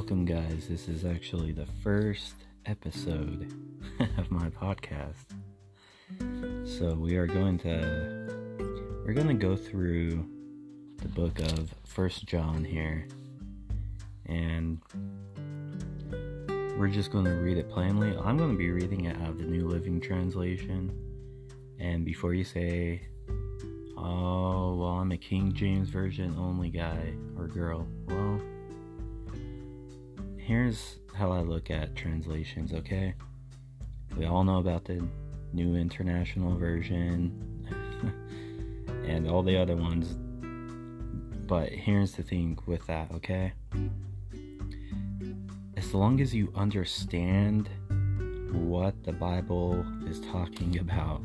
welcome, guys. This is actually the first episode of my podcast. So we are going to we're going to go through the book of First John here, and we're just going to read it plainly. I'm going to be reading it out of the New Living Translation. And before you say, "Oh, well, I'm a King James version only guy or girl," well here's how I look at translations, okay? We all know about the New International Version and all the other ones, but here's the thing with that, okay? As long as you understand what the Bible is talking about,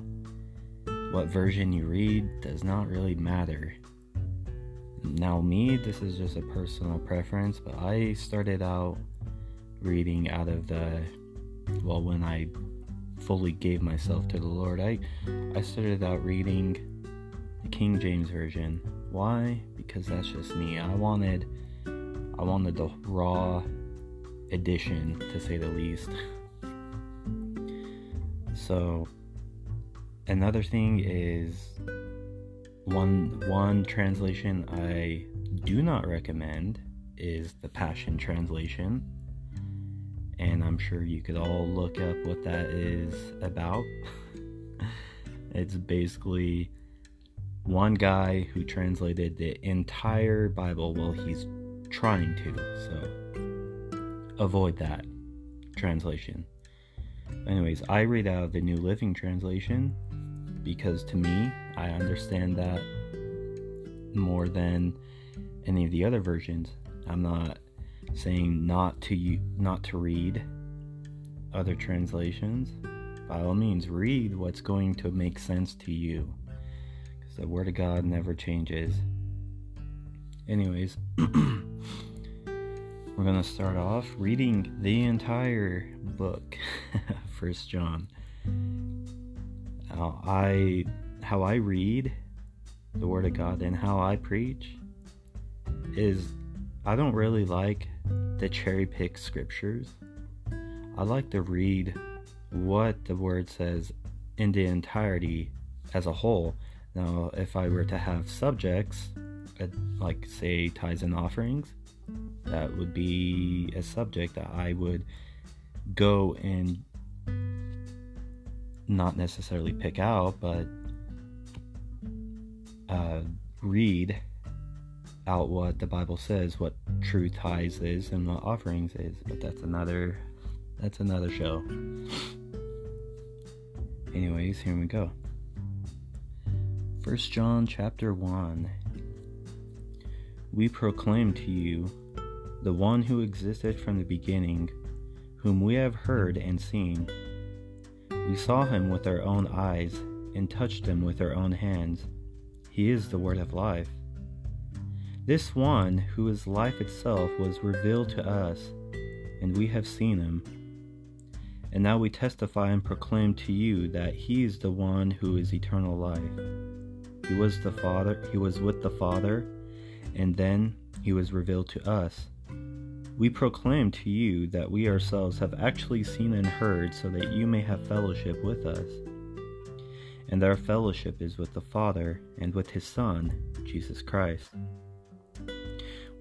what version you read does not really matter. Now, me, this is just a personal preference, but I started out reading out of the well when I fully gave myself to the Lord. I I started out reading the King James version. Why? Because that's just me. I wanted I wanted the raw edition to say the least. so another thing is one one translation I do not recommend is the Passion translation and I'm sure you could all look up what that is about. it's basically one guy who translated the entire Bible while he's trying to, so avoid that translation. Anyways, I read out the New Living Translation because to me, I understand that more than any of the other versions. I'm not saying not to you not to read other translations. By all means, read what's going to make sense to you, because the Word of God never changes. Anyways, we're gonna start off reading the entire book, First John. How I how I read the Word of God and how I preach is I don't really like the cherry pick scriptures. I like to read what the word says in the entirety as a whole. Now, if I were to have subjects, uh, like say tithes and offerings, that would be a subject that I would go and not necessarily pick out, but uh, read out what the Bible says, what true tithes is and what offerings is, but that's another that's another show. Anyways, here we go. First John chapter 1. We proclaim to you the one who existed from the beginning, whom we have heard and seen. We saw him with our own eyes and touched him with our own hands. He is the word of life. This one, who is life itself, was revealed to us, and we have seen him. And now we testify and proclaim to you that he is the one who is eternal life. He was the Father, he was with the Father, and then he was revealed to us. We proclaim to you that we ourselves have actually seen and heard, so that you may have fellowship with us. And our fellowship is with the Father and with his Son, Jesus Christ.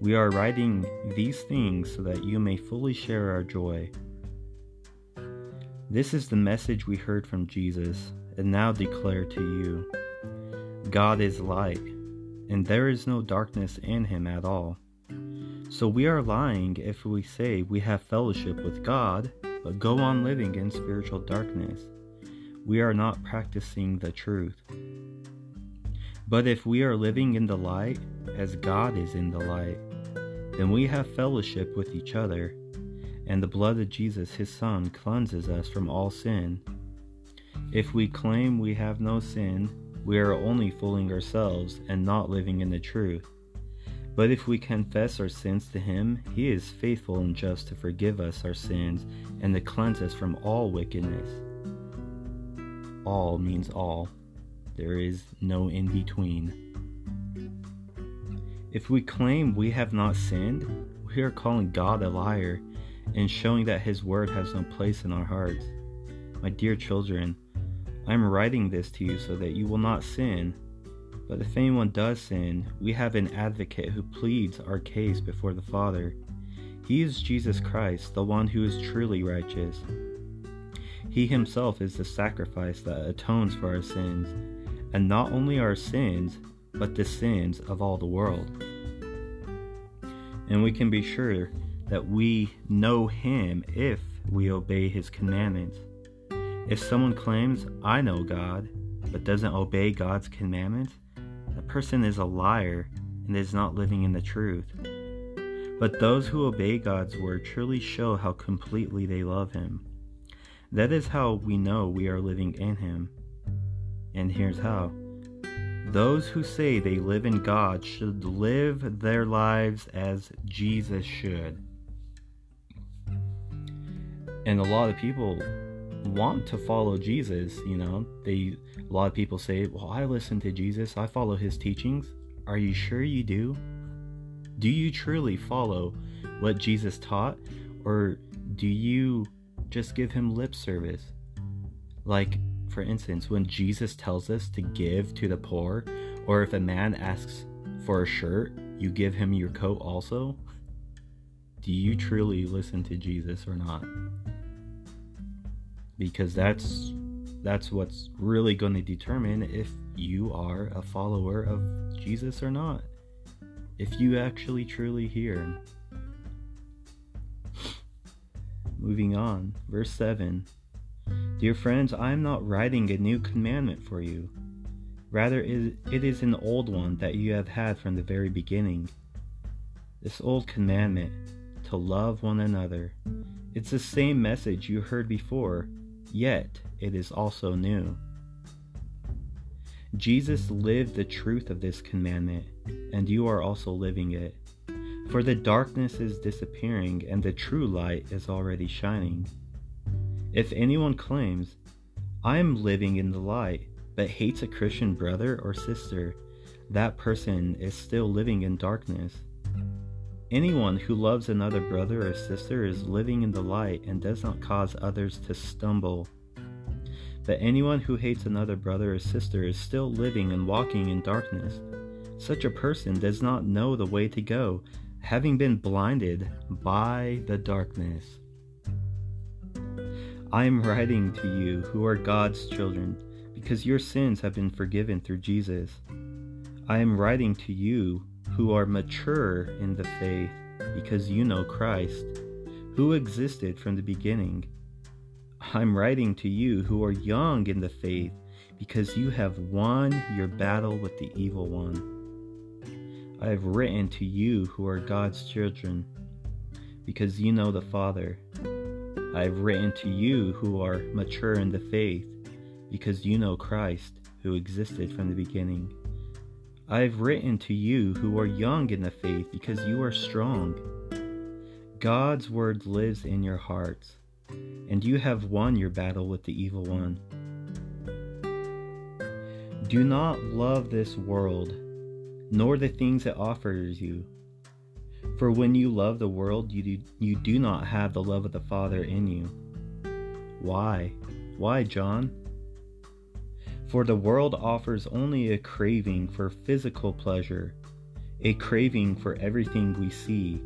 We are writing these things so that you may fully share our joy. This is the message we heard from Jesus and now declare to you God is light, and there is no darkness in him at all. So we are lying if we say we have fellowship with God, but go on living in spiritual darkness. We are not practicing the truth. But if we are living in the light, as God is in the light, then we have fellowship with each other, and the blood of Jesus, his Son, cleanses us from all sin. If we claim we have no sin, we are only fooling ourselves and not living in the truth. But if we confess our sins to him, he is faithful and just to forgive us our sins and to cleanse us from all wickedness. All means all. There is no in between. If we claim we have not sinned, we are calling God a liar and showing that His word has no place in our hearts. My dear children, I am writing this to you so that you will not sin. But if anyone does sin, we have an advocate who pleads our case before the Father. He is Jesus Christ, the one who is truly righteous. He himself is the sacrifice that atones for our sins, and not only our sins, but the sins of all the world. And we can be sure that we know him if we obey his commandments. If someone claims, I know God, but doesn't obey God's commandments, that person is a liar and is not living in the truth. But those who obey God's word truly show how completely they love Him. That is how we know we are living in Him. And here's how those who say they live in God should live their lives as Jesus should. And a lot of people want to follow Jesus, you know. They a lot of people say, "Well, I listen to Jesus. I follow his teachings." Are you sure you do? Do you truly follow what Jesus taught or do you just give him lip service? Like for instance, when Jesus tells us to give to the poor, or if a man asks for a shirt, you give him your coat also? Do you truly listen to Jesus or not? because that's that's what's really going to determine if you are a follower of Jesus or not. If you actually truly hear. Moving on, verse 7. Dear friends, I am not writing a new commandment for you. Rather, it is an old one that you have had from the very beginning. This old commandment, to love one another, it's the same message you heard before yet it is also new. Jesus lived the truth of this commandment, and you are also living it. For the darkness is disappearing, and the true light is already shining. If anyone claims, I am living in the light, but hates a Christian brother or sister, that person is still living in darkness. Anyone who loves another brother or sister is living in the light and does not cause others to stumble. But anyone who hates another brother or sister is still living and walking in darkness. Such a person does not know the way to go, having been blinded by the darkness. I am writing to you who are God's children, because your sins have been forgiven through Jesus. I am writing to you who are mature in the faith because you know Christ, who existed from the beginning. I'm writing to you who are young in the faith because you have won your battle with the evil one. I have written to you who are God's children because you know the Father. I have written to you who are mature in the faith because you know Christ, who existed from the beginning. I have written to you who are young in the faith because you are strong. God's word lives in your hearts, and you have won your battle with the evil one. Do not love this world, nor the things it offers you. For when you love the world, you do, you do not have the love of the Father in you. Why? Why, John? For the world offers only a craving for physical pleasure, a craving for everything we see,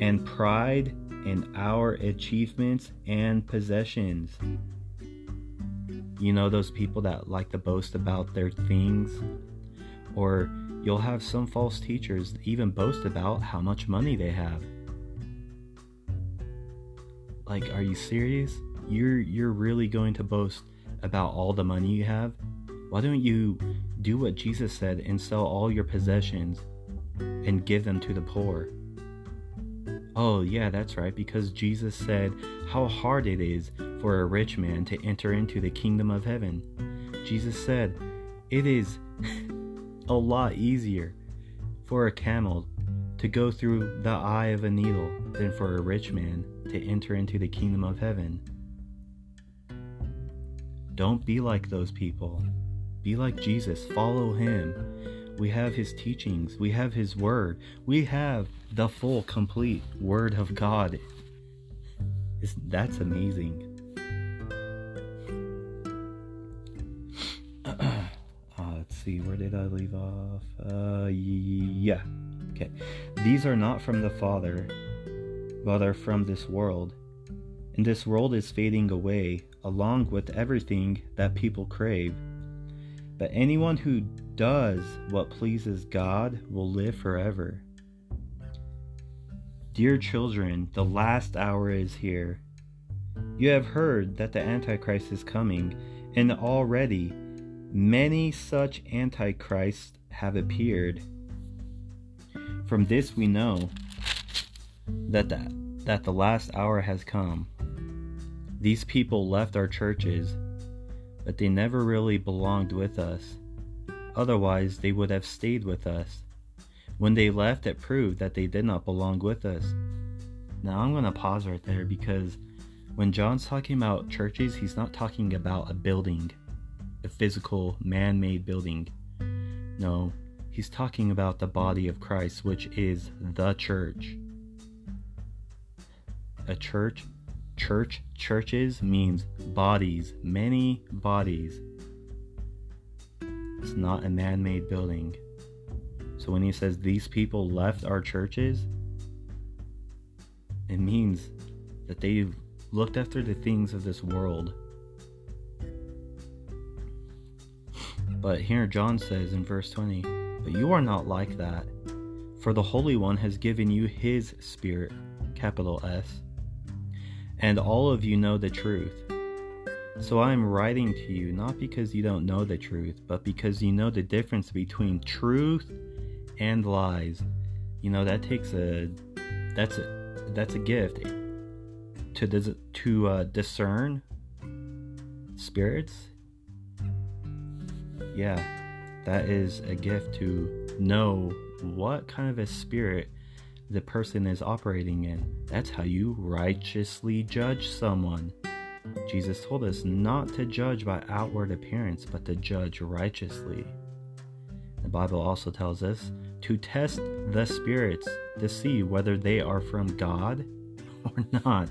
and pride in our achievements and possessions. You know, those people that like to boast about their things? Or you'll have some false teachers even boast about how much money they have. Like, are you serious? You're you're really going to boast about all the money you have, why don't you do what Jesus said and sell all your possessions and give them to the poor? Oh, yeah, that's right, because Jesus said how hard it is for a rich man to enter into the kingdom of heaven. Jesus said it is a lot easier for a camel to go through the eye of a needle than for a rich man to enter into the kingdom of heaven. Don't be like those people. Be like Jesus, follow him. We have his teachings. We have his word. We have the full, complete word of God. It's, that's amazing. See, where did I leave off? Uh, yeah. Okay. These are not from the Father, but are from this world. And this world is fading away, along with everything that people crave. But anyone who does what pleases God will live forever. Dear children, the last hour is here. You have heard that the Antichrist is coming, and already many such Antichrists have appeared. From this we know that the, that the last hour has come. These people left our churches, but they never really belonged with us. Otherwise, they would have stayed with us. When they left, it proved that they did not belong with us. Now, I'm going to pause right there because when John's talking about churches, he's not talking about a building, a physical, man made building. No, he's talking about the body of Christ, which is the church. A church, church, churches means bodies, many bodies. It's not a man made building. So when he says these people left our churches, it means that they looked after the things of this world. But here John says in verse 20, But you are not like that, for the Holy One has given you his Spirit, capital S, and all of you know the truth. So I am writing to you not because you don't know the truth, but because you know the difference between truth and lies. You know that takes a that's a that's a gift to to uh, discern spirits. Yeah, that is a gift to know what kind of a spirit the person is operating in. That's how you righteously judge someone. Jesus told us not to judge by outward appearance, but to judge righteously. The Bible also tells us to test the spirits to see whether they are from God or not.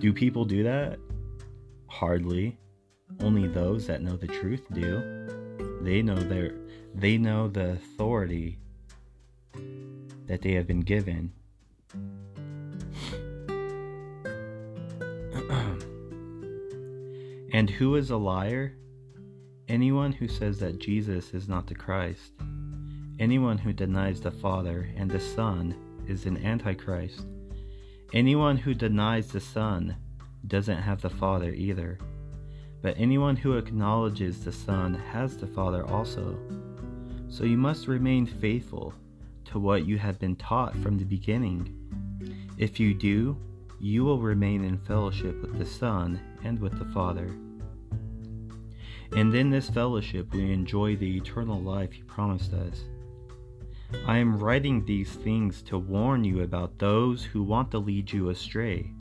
Do people do that? Hardly. Only those that know the truth do. They know their they know the authority that they have been given. and who is a liar? Anyone who says that Jesus is not the Christ. Anyone who denies the Father and the Son is an antichrist. Anyone who denies the Son doesn't have the Father either. But anyone who acknowledges the Son has the Father also. So you must remain faithful to what you have been taught from the beginning. If you do, you will remain in fellowship with the Son and with the Father. And in this fellowship we enjoy the eternal life He promised us. I am writing these things to warn you about those who want to lead you astray.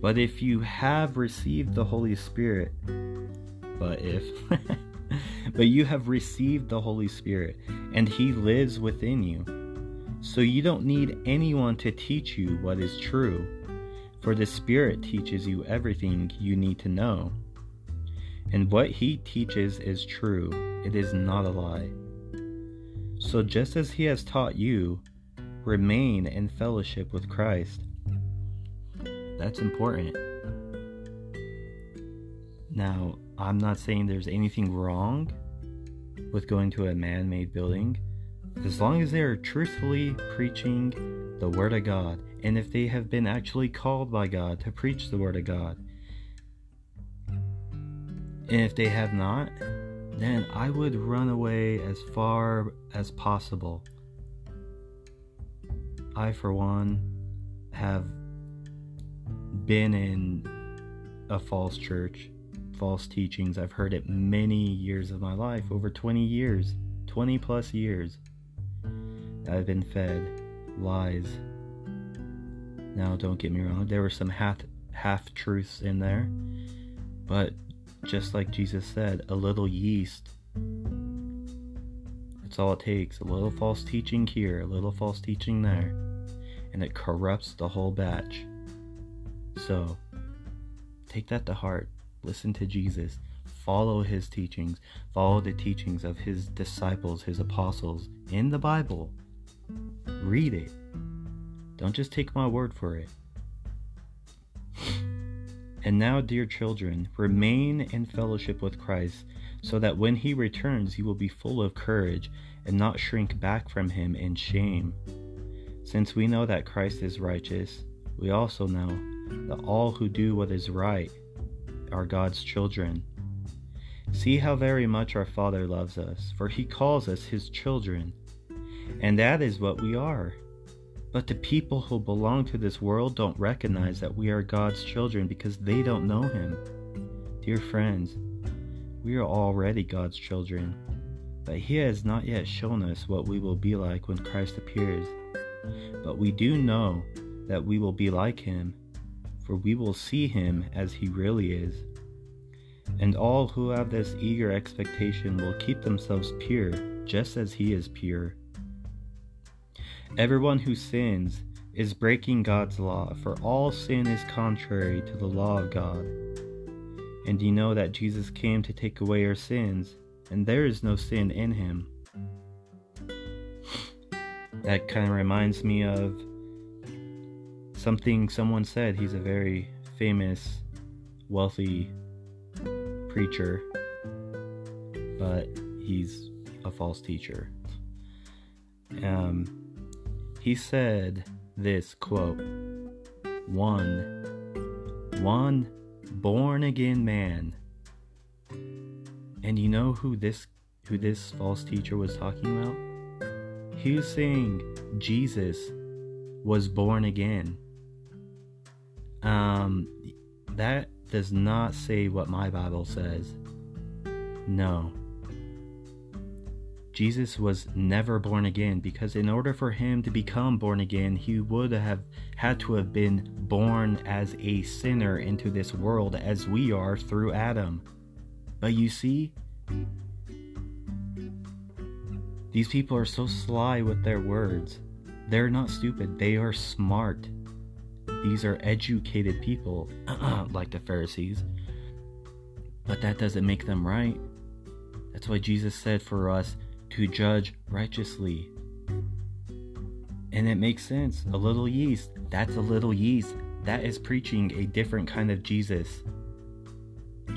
But if you have received the Holy Spirit, but if, but you have received the Holy Spirit, and He lives within you, so you don't need anyone to teach you what is true, for the Spirit teaches you everything you need to know. And what He teaches is true, it is not a lie. So just as He has taught you, remain in fellowship with Christ. That's important. Now, I'm not saying there's anything wrong with going to a man made building, as long as they are truthfully preaching the Word of God, and if they have been actually called by God to preach the Word of God. And if they have not, then I would run away as far as possible. I, for one, have been in a false church, false teachings. I've heard it many years of my life, over 20 years, 20 plus years. I've been fed lies. Now, don't get me wrong, there were some half half truths in there, but just like Jesus said, a little yeast That's all it takes. A little false teaching here, a little false teaching there, and it corrupts the whole batch. So, take that to heart. Listen to Jesus. Follow his teachings. Follow the teachings of his disciples, his apostles in the Bible. Read it. Don't just take my word for it. And now, dear children, remain in fellowship with Christ, so that when he returns, you will be full of courage and not shrink back from him in shame. Since we know that Christ is righteous, we also know that all who do what is right are God's children. See how very much our Father loves us, for he calls us his children. And that is what we are. But the people who belong to this world don't recognize that we are God's children because they don't know Him. Dear friends, we are already God's children, but He has not yet shown us what we will be like when Christ appears. But we do know that we will be like Him, for we will see Him as He really is. And all who have this eager expectation will keep themselves pure, just as He is pure. Everyone who sins is breaking God's law, for all sin is contrary to the law of God. And you know that Jesus came to take away our sins, and there is no sin in him. That kind of reminds me of something someone said. He's a very famous, wealthy preacher, but he's a false teacher. Um, he said this quote one one born again man and you know who this who this false teacher was talking about he was saying jesus was born again um that does not say what my bible says no Jesus was never born again because, in order for him to become born again, he would have had to have been born as a sinner into this world as we are through Adam. But you see, these people are so sly with their words. They're not stupid, they are smart. These are educated people, like the Pharisees. But that doesn't make them right. That's why Jesus said for us to judge righteously. And it makes sense. A little yeast, that's a little yeast. That is preaching a different kind of Jesus.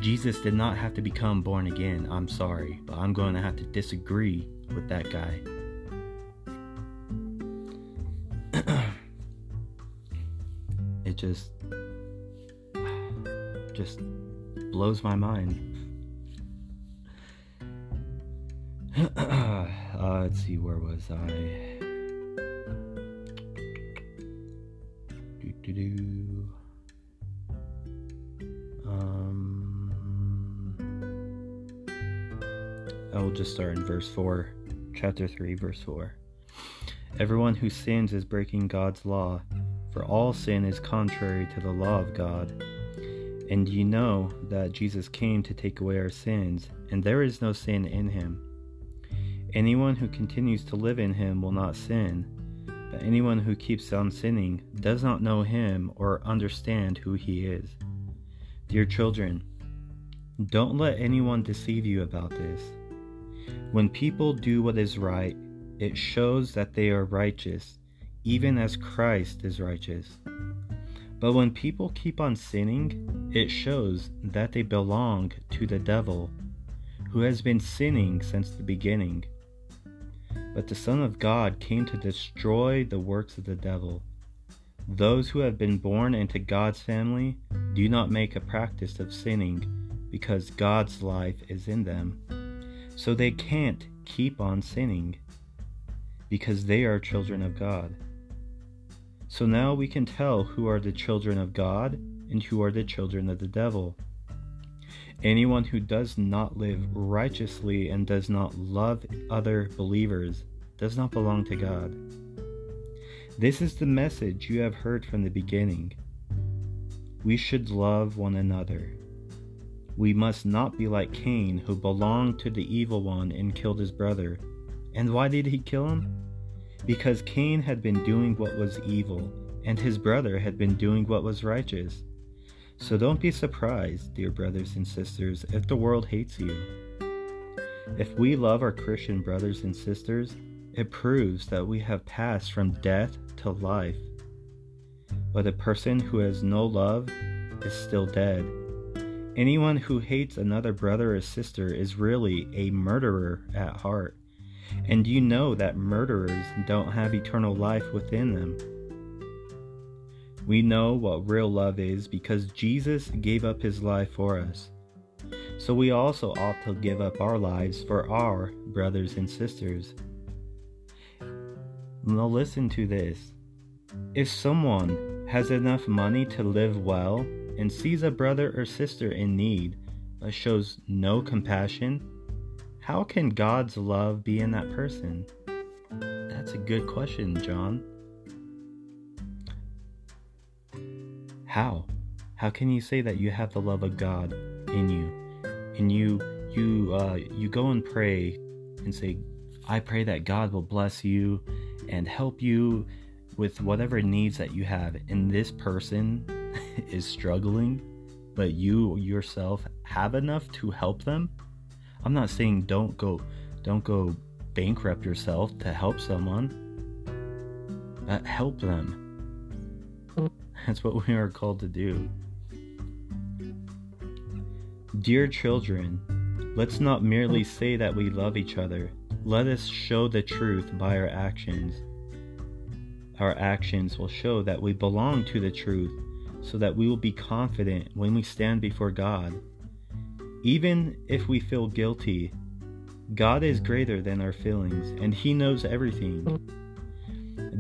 Jesus did not have to become born again. I'm sorry, but I'm going to have to disagree with that guy. Just just blows my mind. uh, let's see, where was I? Do, do, do. Um, I will just start in verse 4, chapter 3, verse 4. Everyone who sins is breaking God's law, for all sin is contrary to the law of God. And ye know that Jesus came to take away our sins, and there is no sin in him. Anyone who continues to live in him will not sin, but anyone who keeps on sinning does not know him or understand who he is. Dear children, don't let anyone deceive you about this. When people do what is right, it shows that they are righteous, even as Christ is righteous. But when people keep on sinning, it shows that they belong to the devil, who has been sinning since the beginning. But the Son of God came to destroy the works of the devil. Those who have been born into God's family do not make a practice of sinning because God's life is in them. So they can't keep on sinning because they are children of God. So now we can tell who are the children of God and who are the children of the devil. Anyone who does not live righteously and does not love other believers does not belong to God. This is the message you have heard from the beginning. We should love one another. We must not be like Cain, who belonged to the evil one and killed his brother. And why did he kill him? Because Cain had been doing what was evil, and his brother had been doing what was righteous. So don't be surprised, dear brothers and sisters, if the world hates you. If we love our Christian brothers and sisters, it proves that we have passed from death to life. But a person who has no love is still dead. Anyone who hates another brother or sister is really a murderer at heart. And you know that murderers don't have eternal life within them. We know what real love is because Jesus gave up his life for us. So we also ought to give up our lives for our brothers and sisters. Now, listen to this. If someone has enough money to live well and sees a brother or sister in need but shows no compassion, how can God's love be in that person? That's a good question, John. How? How can you say that you have the love of God in you? And you you uh, you go and pray and say, I pray that God will bless you and help you with whatever needs that you have. And this person is struggling, but you yourself have enough to help them. I'm not saying don't go don't go bankrupt yourself to help someone. But help them. Mm-hmm. That's what we are called to do. Dear children, let's not merely say that we love each other. Let us show the truth by our actions. Our actions will show that we belong to the truth, so that we will be confident when we stand before God. Even if we feel guilty, God is greater than our feelings, and He knows everything.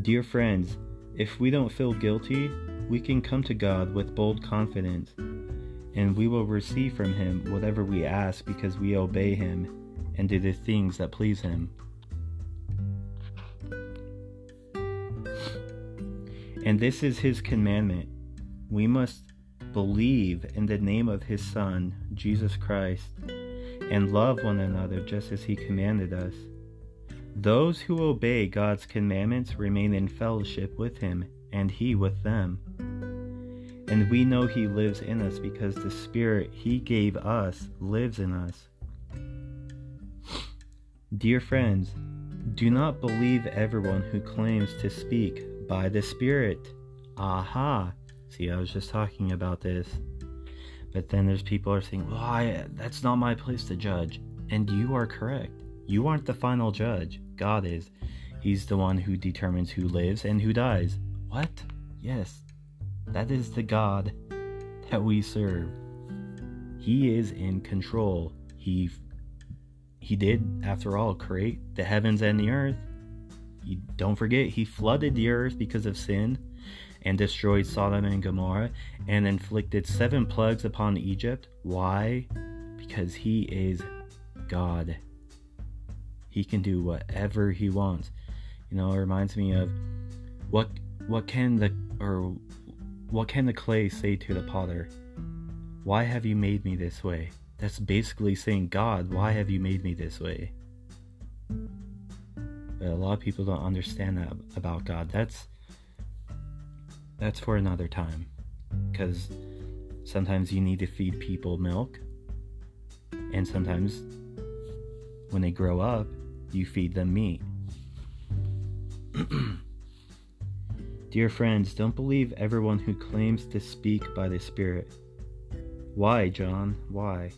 Dear friends, if we don't feel guilty, we can come to God with bold confidence, and we will receive from Him whatever we ask because we obey Him and do the things that please Him. And this is His commandment we must believe in the name of His Son, Jesus Christ, and love one another just as He commanded us. Those who obey God's commandments remain in fellowship with Him, and He with them. And we know He lives in us because the Spirit He gave us lives in us. Dear friends, do not believe everyone who claims to speak by the Spirit. Aha! See, I was just talking about this. But then there's people are saying, well, I, that's not my place to judge. And you are correct. You aren't the final judge. God is. He's the one who determines who lives and who dies. What? Yes. That is the God that we serve. He is in control. He he did after all create the heavens and the earth. You don't forget he flooded the earth because of sin and destroyed Sodom and Gomorrah and inflicted seven plagues upon Egypt. Why? Because he is God. He can do whatever he wants. You know, it reminds me of what what can the or what can the clay say to the potter? Why have you made me this way? That's basically saying, God, why have you made me this way? But a lot of people don't understand that about God. That's that's for another time. Because sometimes you need to feed people milk, and sometimes when they grow up, you feed them meat. Dear friends, don't believe everyone who claims to speak by the Spirit. Why, John? Why?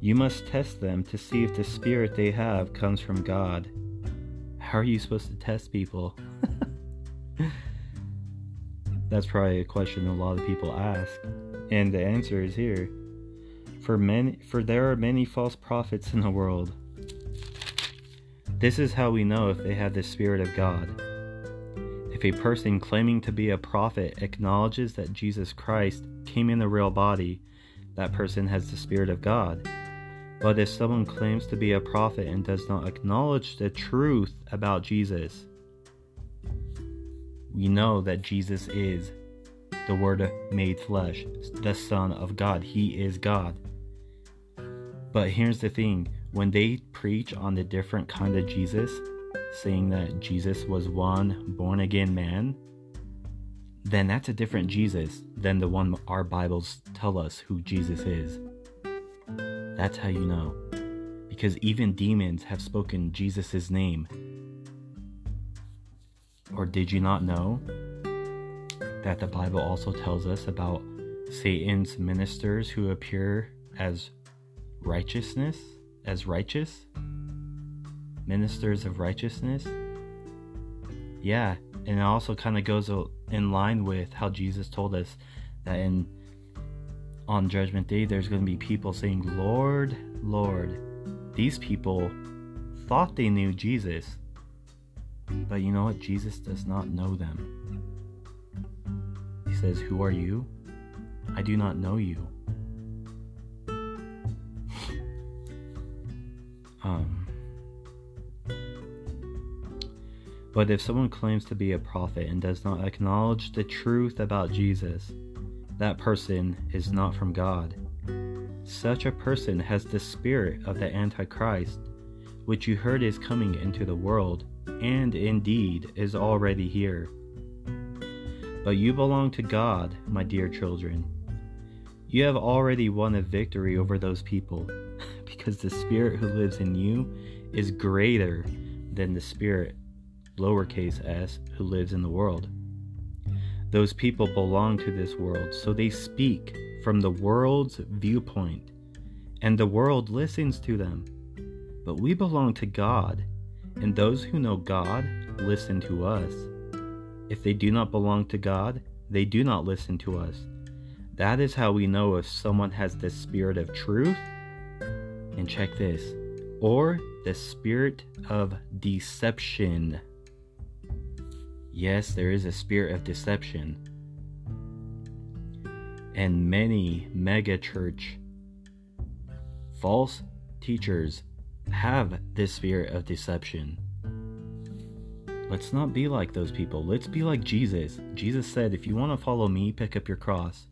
You must test them to see if the spirit they have comes from God. How are you supposed to test people? That's probably a question a lot of people ask. And the answer is here. For many for there are many false prophets in the world. This is how we know if they have the spirit of God. If a person claiming to be a prophet acknowledges that Jesus Christ came in a real body, that person has the spirit of God. But if someone claims to be a prophet and does not acknowledge the truth about Jesus, we know that Jesus is the Word made flesh, the Son of God. He is God. But here's the thing when they preach on the different kind of Jesus, saying that Jesus was one born again man, then that's a different Jesus than the one our Bibles tell us who Jesus is. That's how you know. Because even demons have spoken Jesus' name. Or did you not know that the Bible also tells us about Satan's ministers who appear as righteousness, as righteous? Ministers of righteousness? Yeah, and it also kind of goes in line with how Jesus told us that in on judgment day there's going to be people saying lord lord these people thought they knew jesus but you know what? Jesus does not know them. He says who are you? I do not know you. Um But if someone claims to be a prophet and does not acknowledge the truth about Jesus, that person is not from God. Such a person has the spirit of the Antichrist, which you heard is coming into the world, and indeed is already here. But you belong to God, my dear children. You have already won a victory over those people, because the spirit who lives in you is greater than the spirit lowercase s, who lives in the world. Those people belong to this world, so they speak from the world's viewpoint, and the world listens to them. But we belong to God, and those who know God listen to us. If they do not belong to God, they do not listen to us. That is how we know if someone has the spirit of truth. And check this, or the spirit of deception. Yes, there is a spirit of deception. And many mega church false teachers have this spirit of deception. Let's not be like those people. Let's be like Jesus. Jesus said, if you want to follow me, pick up your cross.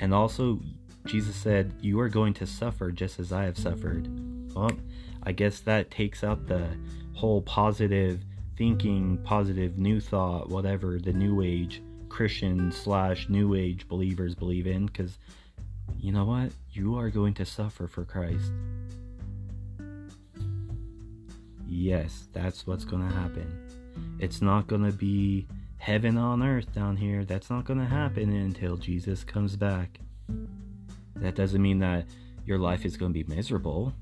And also, Jesus said, You are going to suffer just as I have suffered. Well, I guess that takes out the whole positive thinking, positive, new thought, whatever the new age Christian slash new age believers believe in, because you know what? You are going to suffer for Christ. Yes, that's what's going to happen. It's not going to be heaven on earth down here. That's not going to happen until Jesus comes back. That doesn't mean that your life is going to be miserable.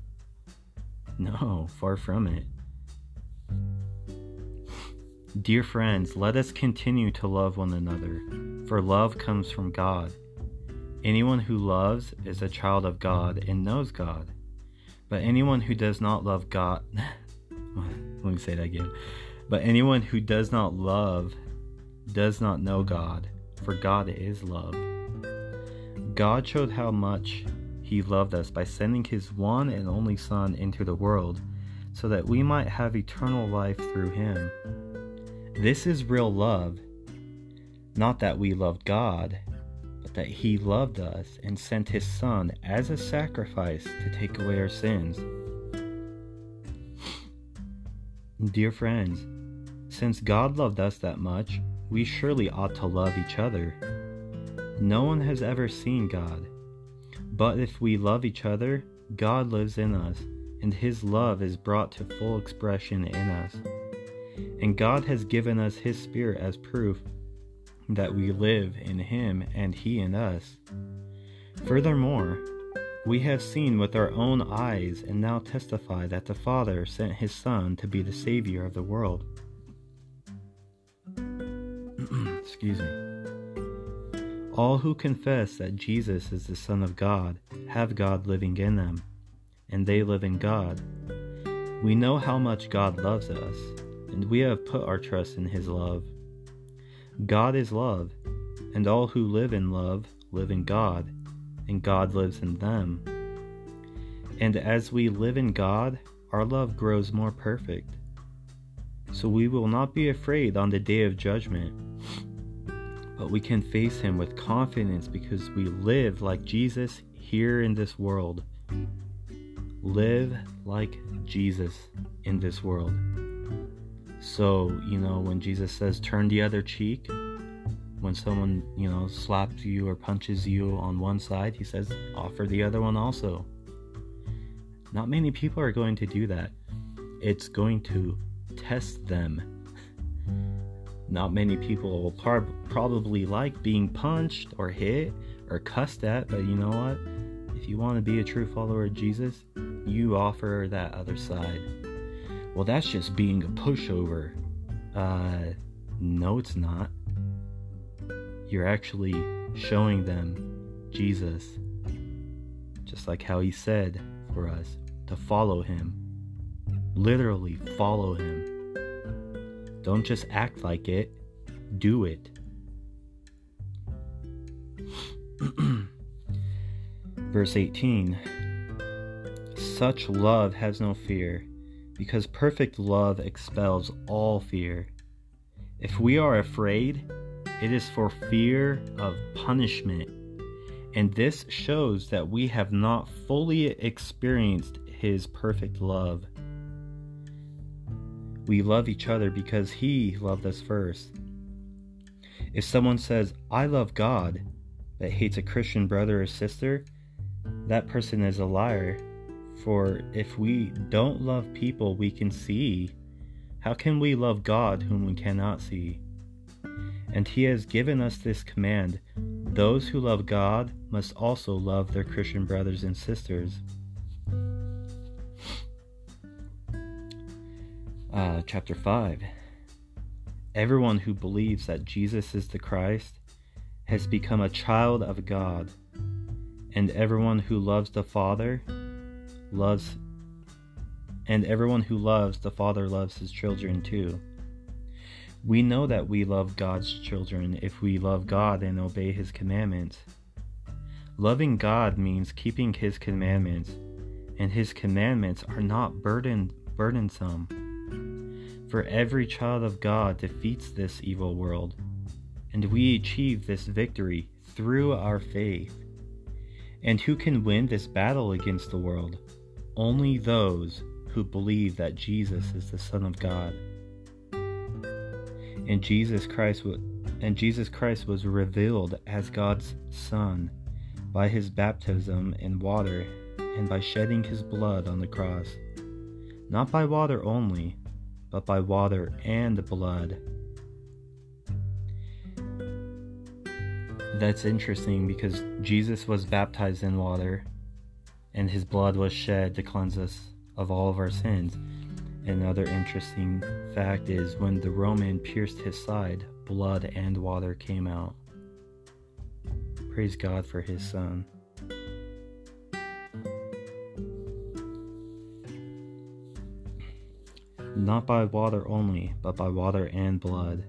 No, far from it. Dear friends, let us continue to love one another, for love comes from God. Anyone who loves is a child of God and knows God. But anyone who does not love God, let me say that again. But anyone who does not love does not know God, for God is love. God showed how much He loved us by sending His one and only Son into the world so that we might have eternal life through Him. This is real love. Not that we loved God, but that He loved us and sent His Son as a sacrifice to take away our sins. Dear friends, since God loved us that much, we surely ought to love each other. No one has ever seen God. But if we love each other, God lives in us, and His love is brought to full expression in us and God has given us His Spirit as proof that we live in Him and He in us. Furthermore, we have seen with our own eyes and now testify that the Father sent His Son to be the Savior of the world. Excuse me. All who confess that Jesus is the Son of God have God living in them, and they live in God. We know how much God loves us and we have put our trust in His love. God is love, and all who live in love live in God, and God lives in them. And as we live in God, our love grows more perfect. So we will not be afraid on the day of judgment, but we can face Him with confidence because we live like Jesus here in this world. live like Jesus in this world. So, you know, when Jesus says turn the other cheek, when someone, you know, slaps you or punches you on one side, he says offer the other one also. Not many people are going to do that. It's going to test them. Not many people will par- probably like being punched or hit or cussed at, but you know what? If you want to be a true follower of Jesus, you offer that other side. Well, that's just being a pushover. Uh, no, it's not. You're actually showing them Jesus. Just like how he said for us to follow him. Literally, follow him. Don't just act like it, do it. Verse 18 Such love has no fear, because perfect love expels all fear. If we are afraid, it is for fear of punishment, and this shows that we have not fully experienced His perfect love. We love each other because He loved us first. If someone says, I love God, but hates a Christian brother or sister, that person is a liar. For if we don't love people we can see, how can we love God whom we cannot see? And He has given us this command those who love God must also love their Christian brothers and sisters. uh, chapter 5. Everyone who believes that Jesus is the Christ has become a child of God, and everyone who loves the Father loves and everyone who loves the Father loves his children too. We know that we love God's children if we love God and obey his commandments. Loving God means keeping his commandments, and his commandments are not burden, burdensome. For every child of God defeats this evil world, and we achieve this victory through our faith. And who can win this battle against the world? Only those who believe that Jesus is the Son of God. And Jesus Christ was, and Jesus Christ was revealed as God's Son by his baptism in water and by shedding his blood on the cross. Not by water only, but by water and blood. That's interesting because Jesus was baptized in water and his blood was shed to cleanse us of all of our sins. Another interesting fact is when the Roman pierced his side, blood and water came out. Praise God for his son. not by water only, but by water and blood.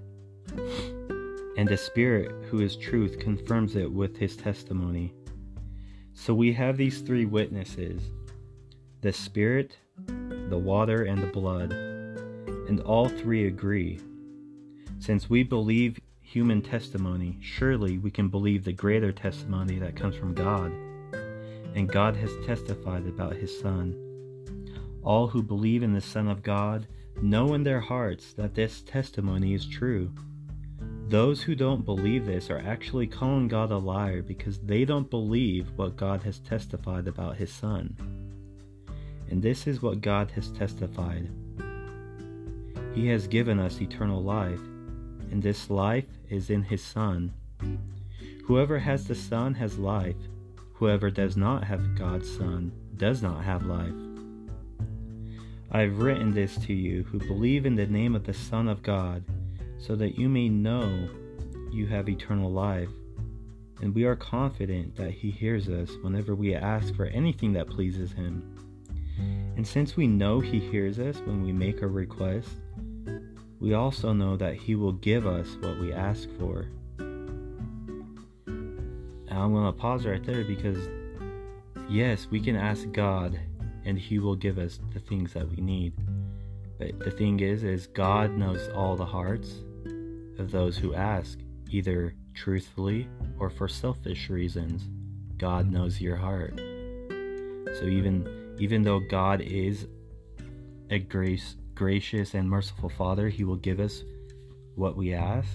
And the Spirit, who is truth, confirms it with his testimony. So we have these three witnesses the Spirit, the water, and the blood, and all three agree. Since we believe human testimony, surely we can believe the greater testimony that comes from God. And God has testified about his Son. All who believe in the Son of God know in their hearts that this testimony is true. Those who don't believe this are actually calling God a liar because they don't believe what God has testified about His Son. And this is what God has testified He has given us eternal life, and this life is in His Son. Whoever has the Son has life, whoever does not have God's Son does not have life. I have written this to you who believe in the name of the Son of God, so that you may know you have eternal life. And we are confident that He hears us whenever we ask for anything that pleases Him. And since we know He hears us when we make a request, we also know that He will give us what we ask for. Now I'm going to pause right there because, yes, we can ask God and he will give us the things that we need. But the thing is is God knows all the hearts of those who ask, either truthfully or for selfish reasons. God knows your heart. So even even though God is a grace, gracious and merciful Father, He will give us what we ask.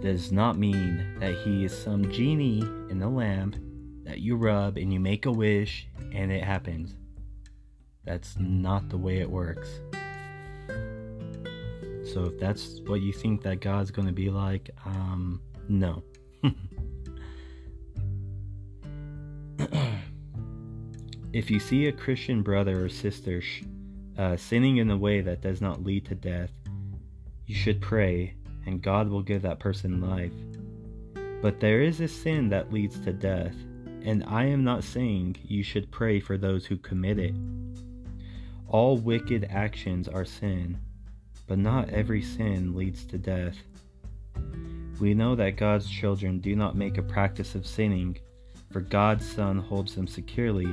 Does not mean that He is some genie in the lamp that you rub and you make a wish and it happens. That's not the way it works. So if that's what you think that God's going to be like, um, no. if you see a Christian brother or sister uh, sinning in a way that does not lead to death, you should pray, and God will give that person life. But there is a sin that leads to death, and I am not saying you should pray for those who commit it. All wicked actions are sin, but not every sin leads to death. We know that God's children do not make a practice of sinning, for God's Son holds them securely,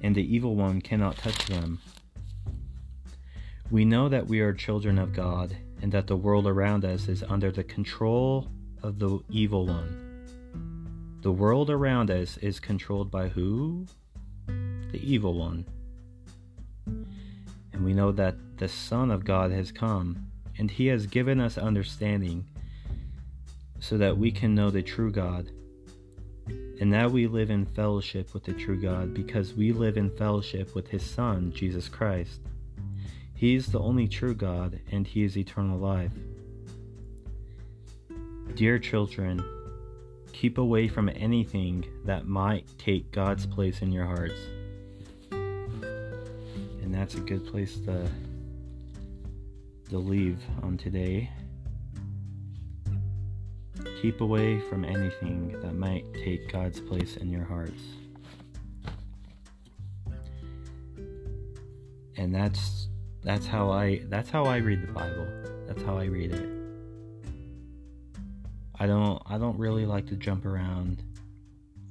and the evil one cannot touch them. We know that we are children of God, and that the world around us is under the control of the evil one. The world around us is controlled by who? The evil one. And we know that the Son of God has come, and He has given us understanding so that we can know the true God. And now we live in fellowship with the true God because we live in fellowship with His Son, Jesus Christ. He is the only true God, and He is eternal life. Dear children, keep away from anything that might take God's place in your hearts and that's a good place to to leave on today. Keep away from anything that might take God's place in your hearts. And that's that's how I that's how I read the Bible. That's how I read it. I don't I don't really like to jump around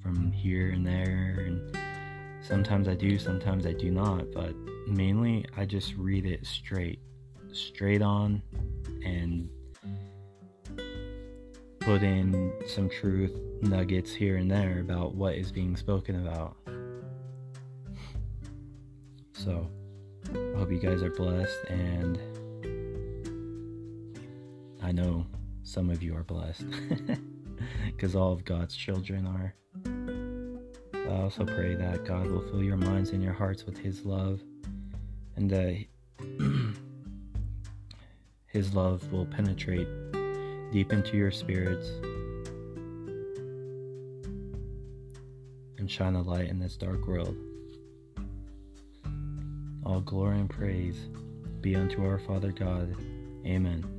from here and there and sometimes I do, sometimes I do not, but mainly I just read it straight, straight on, and put in some truth nuggets here and there about what is being spoken about. So, I hope you guys are blessed, and I know some of you are blessed because all of God's children are. I also pray that God will fill your minds and your hearts with His love and that His love will penetrate deep into your spirits and shine a light in this dark world. All glory and praise be unto our Father God. Amen.